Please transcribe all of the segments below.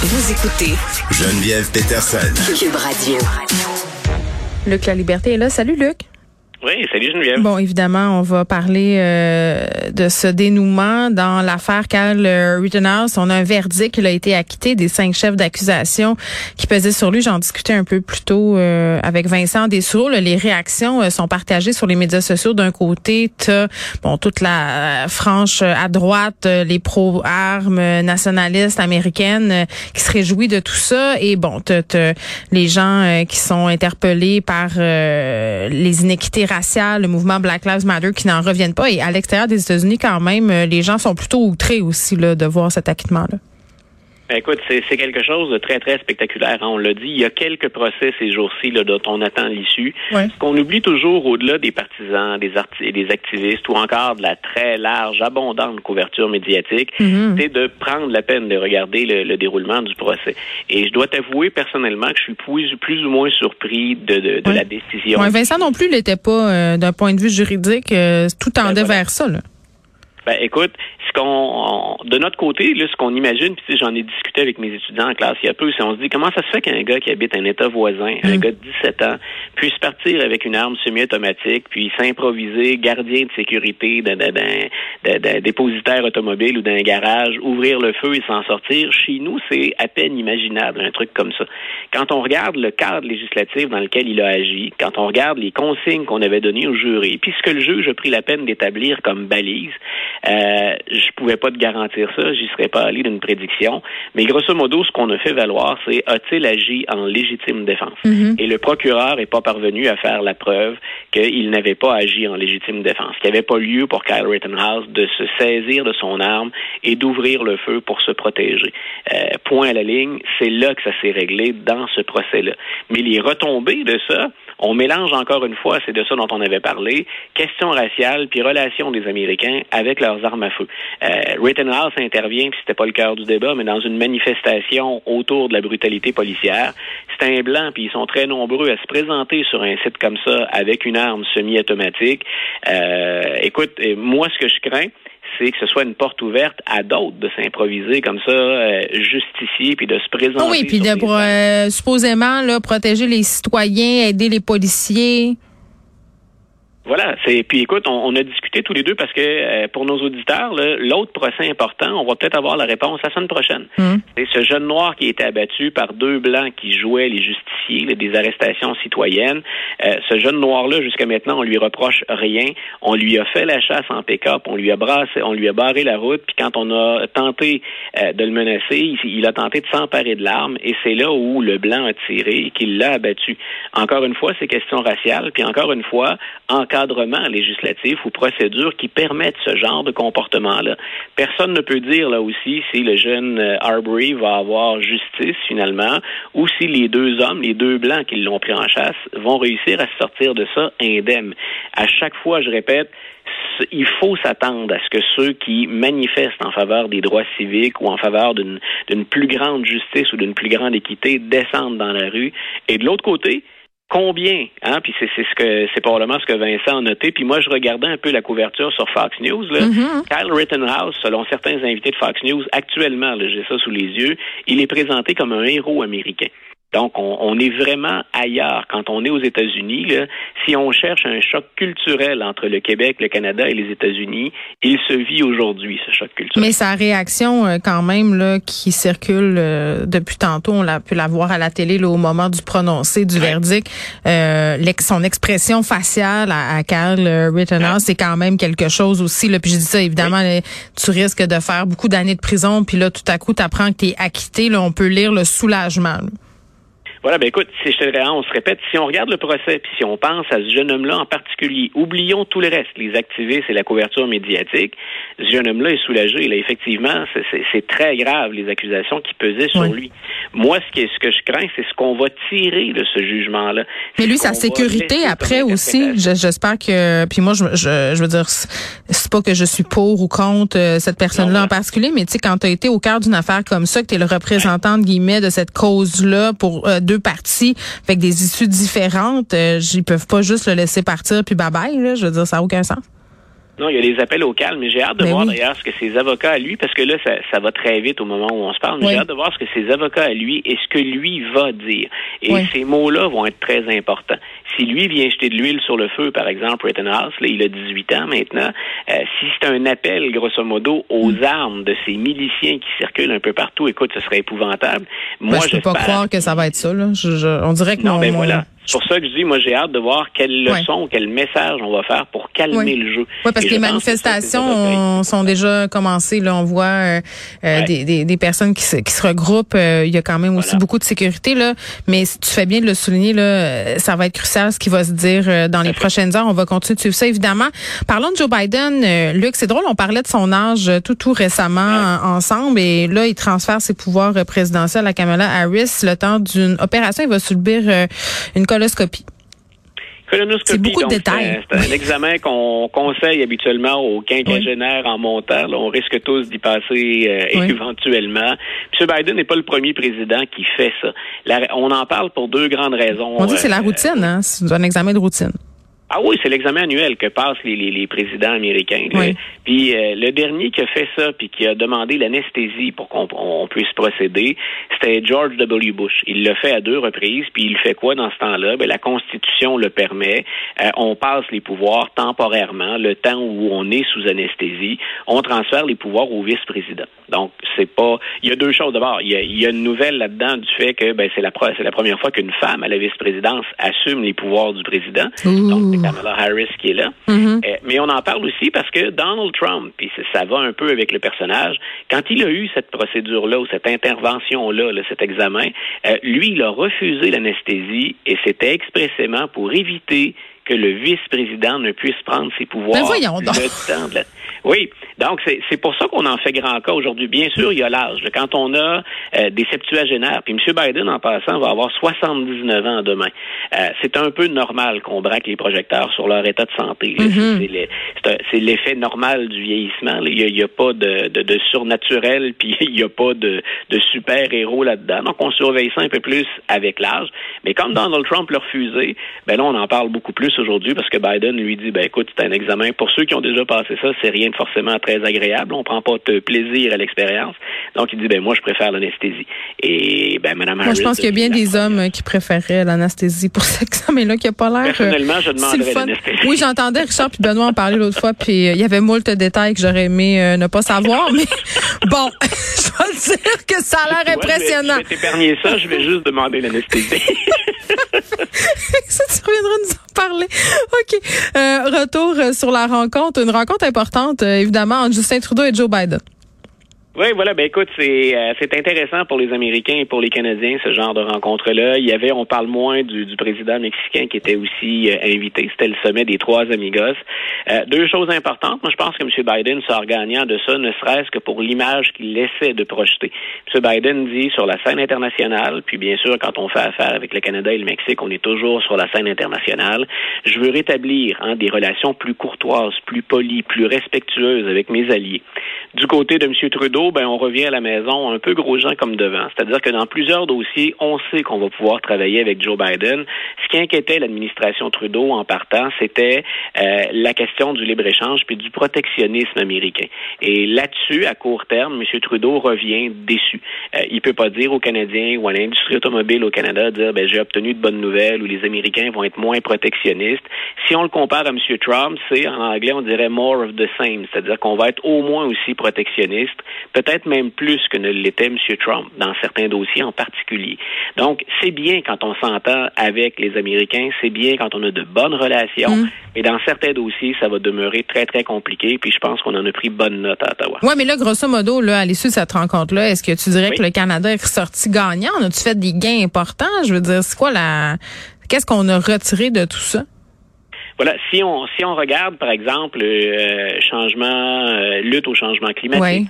Vous écoutez Geneviève Peterson. Cube Radio. Luc La Liberté est là. Salut Luc. Oui, salut Geneviève. Bon, évidemment, on va parler euh, de ce dénouement dans l'affaire Carl euh, Rittenhouse. On a un verdict. Il a été acquitté des cinq chefs d'accusation qui pesaient sur lui. J'en discutais un peu plus tôt euh, avec Vincent Dessour. Les réactions euh, sont partagées sur les médias sociaux. D'un côté, t'as bon toute la franche à droite, les pro-armes nationalistes américaines qui se réjouissent de tout ça. Et bon, t'as les gens qui sont interpellés par les inéquités raciales, le mouvement Black Lives Matter qui n'en reviennent pas. Et à l'extérieur des États-Unis, quand même, euh, les gens sont plutôt outrés aussi là, de voir cet acquittement-là. Ben, écoute, c'est quelque chose de très, très spectaculaire. Hein. On l'a dit, il y a quelques procès ces jours-ci dont on attend l'issue. Ce qu'on oublie toujours au-delà des partisans, des, des activistes ou encore de la très large, abondante couverture médiatique, mm-hmm. c'est de prendre la peine de regarder le, déroulement du procès. Et je dois t'avouer personnellement que je suis plus, plus ou moins surpris de, de, la décision. Vincent non plus l'était pas euh, d'un point de vue juridique. Euh, tout tendait ben, vers ça. Là. Ben, écoute, ce qu'on, de notre côté, là, ce qu'on imagine, puis j'en ai discuté avec mes étudiants en classe il y a peu, c'est on se dit comment ça se fait qu'un gars qui habite un État voisin, un mm. gars de 17 ans, puisse partir avec une arme semi-automatique, puis s'improviser gardien de sécurité d'un dépositaire automobile ou d'un garage, ouvrir le feu et s'en sortir. Chez nous, c'est à peine imaginable, un truc comme ça. Quand on regarde le cadre législatif dans lequel il a agi, quand on regarde les consignes qu'on avait données au jury, puis ce que le juge a pris la peine d'établir comme balise, euh, je pouvais pas te garantir ça, j'y serais pas allé d'une prédiction. Mais grosso modo, ce qu'on a fait valoir, c'est a-t-il agi en légitime défense? Mm-hmm. Et le procureur n'est pas parvenu à faire la preuve qu'il n'avait pas agi en légitime défense, qu'il n'y avait pas lieu pour Kyle Rittenhouse de se saisir de son arme et d'ouvrir le feu pour se protéger. Euh, point à la ligne, c'est là que ça s'est réglé dans ce procès-là. Mais les retombées de ça, on mélange encore une fois, c'est de ça dont on avait parlé, question raciale puis relation des Américains avec leurs armes à feu. Euh, Rittenhouse intervient, puis c'était pas le cœur du débat, mais dans une manifestation autour de la brutalité policière. C'est un blanc, puis ils sont très nombreux à se présenter sur un site comme ça avec une arme semi-automatique. Euh, écoute, moi, ce que je crains, c'est que ce soit une porte ouverte à d'autres de s'improviser comme ça, euh, justifier puis de se présenter. oui, puis de pour, euh, supposément là, protéger les citoyens, aider les policiers. Voilà, c'est puis écoute, on, a discuté tous les deux parce que euh, pour nos auditeurs, l'autre procès important, on va peut-être avoir la réponse la semaine prochaine. Hmm. C'est ce jeune noir qui a été abattu par deux blancs qui jouaient les justiciers, des arrestations citoyennes. Euh, ce jeune noir-là, jusqu'à maintenant, on lui reproche rien. On lui a fait la chasse en pick-up, on lui a brassé, on lui a barré la route, puis quand on a tenté euh, de le menacer, il, a tenté de s'emparer de l'arme, et c'est là où le blanc a tiré et qu'il l'a abattu. Encore une fois, c'est question raciale, puis encore une fois, encore encadrement législatif ou procédures qui permettent ce genre de comportement-là. Personne ne peut dire là aussi si le jeune euh, Arbery va avoir justice finalement ou si les deux hommes, les deux blancs qui l'ont pris en chasse, vont réussir à se sortir de ça indemne. À chaque fois, je répète, il faut s'attendre à ce que ceux qui manifestent en faveur des droits civiques ou en faveur d'une plus grande justice ou d'une plus grande équité descendent dans la rue. Et de l'autre côté, combien, hein, puis c'est ce que c'est probablement ce que Vincent a noté. Puis moi, je regardais un peu la couverture sur Fox News. Là. Mm-hmm. Kyle Rittenhouse, selon certains invités de Fox News, actuellement, j'ai ça sous les yeux, il est présenté comme un héros américain. Donc, on, est vraiment ailleurs quand on est aux États-Unis. Si on cherche un choc culturel entre le Québec, le Canada et les États-Unis, il se vit aujourd'hui, ce choc culturel. Mais sa réaction, euh, quand même, là, qui circule euh, depuis tantôt, on l'a pu la voir à la télé là, au moment du prononcé du verdict, euh, son expression faciale à, à Carl Rittenhouse, c'est quand même quelque chose aussi. Là, puis je dis ça, évidemment, tu risques de faire beaucoup d'années de prison, puis là, tout à coup, tu apprends que tu es acquitté. Là, on peut lire le soulagement. Voilà, ben écoute, si je te on se répète, si on regarde le procès, puis si on pense à ce jeune homme-là en particulier, oublions tout le reste, les activistes et la couverture médiatique, ce jeune homme-là est soulagé. Là, effectivement, c'est très grave, les accusations qui pesaient sur lui. Moi, ce, qui ce que je crains, c'est ce qu'on va tirer de ce jugement-là. Mais lui, sa sécurité après aussi, j'espère que... Puis moi, je, je, je veux dire, c'est pas que je suis pour ou contre euh, cette personne-là en particulier, mais tu sais, quand tu as été au cœur d'une affaire comme ça, que tu es le représentant, de guillemets, de cette cause-là pour... Euh, deux parties avec des issues différentes, euh, ils peuvent pas juste le laisser partir puis bye bye. Là, je veux dire, ça n'a aucun sens. Non, il y a des appels au calme, mais j'ai hâte de Ben voir oui. d'ailleurs ce que ses avocats à lui, parce que là, ça, ça va très vite au moment où on se parle, mais Oui. j'ai hâte de voir ce que ses avocats à lui et ce que lui va dire. Et Oui. ces mots-là vont être très importants. Si lui vient jeter de l'huile sur le feu, par exemple, Rittenhouse, là, il a 18 ans maintenant, euh, si c'est un appel, grosso modo, aux Mm. armes de ces miliciens qui circulent un peu partout, écoute, ce serait épouvantable. Ben, Moi, je peux pas croire que ça va être ça. Là. Je- je- on dirait que Non, mon- ben voilà. C'est pour ça que je dis, moi, j'ai hâte de voir quelle Ouais. leçon, quel message on va faire pour calmer le jeu. Oui, parce Et que les que manifestations ont- sont déjà commencées. Là, on voit euh, euh, Ouais. des, des, des personnes qui se, qui se regroupent. Euh, il y a quand même aussi Voilà. beaucoup de sécurité. Là, mais si tu fais bien de le souligner, là, euh, ça va être crucial ce qui va se dire euh, dans les prochaines heures. On va continuer de suivre ça, évidemment. Parlons de Joe Biden. Luc, c'est drôle, on parlait de son âge tout, tout récemment en- ensemble. Et là, il transfère ses pouvoirs présidentiels à Kamala Harris le temps d'une opération. Il va subir euh, une coloscopie. Colonoscopie, C'est beaucoup de détails. C'est un, examen qu'on conseille habituellement aux quinquagénaires en montant. Là, on risque tous d'y passer euh, Oui. éventuellement. M. Biden n'est pas le premier président qui fait ça. La- on en parle pour deux grandes raisons. On dit que c'est la Euh, routine, hein? C'est un examen de routine. Ah oui, c'est l'examen annuel que passent les, les, les présidents américains. Oui. Puis euh, le dernier qui a fait ça, puis qui a demandé l'anesthésie pour qu'on on puisse procéder, c'était George W. Bush. Il l'a fait à deux reprises, puis il fait quoi dans ce temps-là? Ben, la Constitution le permet. Euh, on passe les pouvoirs temporairement, le temps où on est sous anesthésie. On transfère les pouvoirs au vice-président. Donc, c'est pas... Il y a deux choses. D'abord, il y a, il y a une nouvelle là-dedans du fait que ben, c'est la, pro- la première fois qu'une femme à la vice-présidence assume les pouvoirs du président. Donc, Kamala Harris qui est là. Mhm. Euh, mais on en parle aussi parce que Donald Trump, puis ça- va un peu avec le personnage, quand il a eu cette procédure-là ou cette intervention-là, là, cet examen, euh, lui, il a refusé l'anesthésie et c'était expressément pour éviter que le vice-président ne puisse prendre ses pouvoirs. Ben voyons donc. le temps de la- Oui, donc c'est pour ça qu'on en fait grand cas aujourd'hui. Bien sûr, il y a l'âge. Quand on a euh, des septuagénaires, puis M. Biden, en passant, va avoir 79 ans demain. Euh, c'est un peu normal qu'on braque les projecteurs sur leur état de santé. Mhm. C'est l'effet normal du vieillissement. Il n'y a, pas de, de, de surnaturel, puis il n'y a pas de, de super-héros là-dedans. Donc, on surveille ça un peu plus avec l'âge. Mais comme Donald Trump l'a refusé, ben là, on en parle beaucoup plus aujourd'hui parce que Biden lui dit, ben écoute, c'est un examen. Pour ceux qui ont déjà passé ça, c'est rien de forcément très agréable. On prend pas de plaisir à l'expérience. Donc, il dit, ben moi, je préfère l'anesthésie. Et ben, Moi, Harris... je pense qu'il y a bien des hommes euh, qui préféraient l'anesthésie pour cet examen-là, qui a pas l'air. euh, Personnellement, je si demanderais l'anesthésie. Oui, j'entendais Richard puis Benoît en parler l'autre fois, puis euh, il y avait moult détails que j'aurais aimé euh, ne pas savoir, mais bon, je vais dire que ça a l'air impressionnant. Je vais t'épargner ça, je vais juste demander l'anesthésie. ça, tu reviendras nous en parler. OK. Euh, retour euh, sur la rencontre. Une rencontre importante, euh, évidemment, entre Justin Trudeau et Joe Biden. Oui, voilà. Ben écoute, c'est euh, c'est intéressant pour les Américains et pour les Canadiens ce genre de rencontre-là. Il y avait, on parle moins du, du président mexicain qui était aussi euh, invité. C'était le sommet des trois amigos. Euh, deux choses importantes. Moi, je pense que M. Biden sort gagnant de ça, ne serait-ce que pour l'image qu'il essaie de projeter. M. Biden dit sur la scène internationale, puis bien sûr, quand on fait affaire avec le Canada et le Mexique, on est toujours sur la scène internationale. Je veux rétablir hein, des relations plus courtoises, plus polies, plus respectueuses avec mes alliés. Du côté de M. Trudeau, ben, on revient à la maison un peu gros gens comme devant. C'est-à-dire que dans plusieurs dossiers, on sait qu'on va pouvoir travailler avec Joe Biden. Ce qui inquiétait l'administration Trudeau en partant, c'était euh, la question du libre-échange puis du protectionnisme américain. Et là-dessus, à court terme, M. Trudeau revient déçu. Euh, il peut pas dire aux Canadiens ou à l'industrie automobile au Canada, dire ben, j'ai obtenu de bonnes nouvelles ou les Américains vont être moins protectionnistes. Si on le compare à M. Trump, c'est en anglais, on dirait more of the same, c'est-à-dire qu'on va être au moins aussi protectionniste, peut-être même plus que ne l'était M. Trump dans certains dossiers en particulier. Donc, c'est bien quand on s'entend avec les Américains, c'est bien quand on a de bonnes relations, Mm. mais dans certains dossiers, ça va demeurer très, très compliqué, puis je pense qu'on en a pris bonne note à Ottawa. Ouais, mais là, grosso modo, là, à l'issue de cette rencontre-là, est-ce que tu dirais Oui. que le Canada est ressorti gagnant? On a-tu fait des gains importants? Je veux dire, c'est quoi la... Qu'est-ce qu'on a retiré de tout ça? Voilà, si on si on regarde par exemple euh, changement euh, lutte au changement climatique, Oui.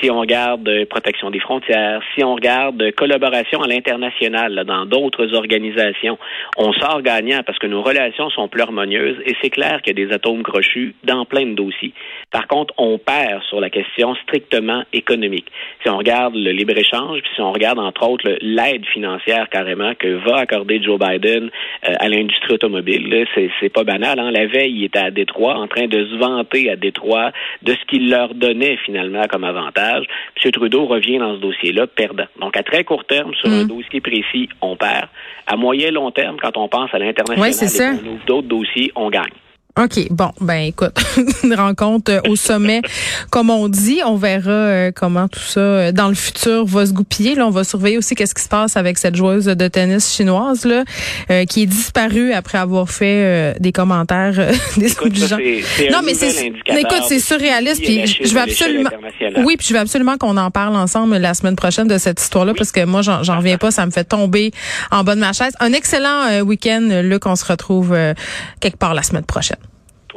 Si on regarde euh, protection des frontières, si on regarde euh, collaboration à l'international dans d'autres organisations, on sort gagnant parce que nos relations sont plus harmonieuses et c'est clair qu'il y a des atomes crochus dans plein de dossiers. Par contre, on perd sur la question strictement économique. Si on regarde le libre-échange, puis si on regarde entre autres l'aide financière carrément que va accorder Joe Biden euh, à l'industrie automobile, c'est pas banal. Hein? La veille, il était à Détroit en train de se vanter à Détroit de ce qu'il leur donnait finalement comme avantage. M. Trudeau revient dans ce dossier-là perdant. Donc, à très court terme, sur un mm. dossier précis, on perd. À moyen long terme, quand on pense à l'international et qu'on ouvre d'autres dossiers, on gagne. OK. Bon, ben écoute, une rencontre euh, au sommet, comme on dit. On verra euh, comment tout ça euh, dans le futur va se goupiller. Là, on va surveiller aussi qu'est-ce qui se passe avec cette joueuse de tennis chinoise là, qui est disparue après avoir fait des commentaires désobligeants. non, mais c'est écoute, c'est surréaliste. Puis je veux absolument, oui, puis je veux absolument qu'on en parle ensemble la semaine prochaine de cette histoire-là parce que moi, j'en reviens pas. Ça me fait tomber en bas de ma chaise. Un excellent week-end, Luc. On se retrouve quelque part la semaine prochaine.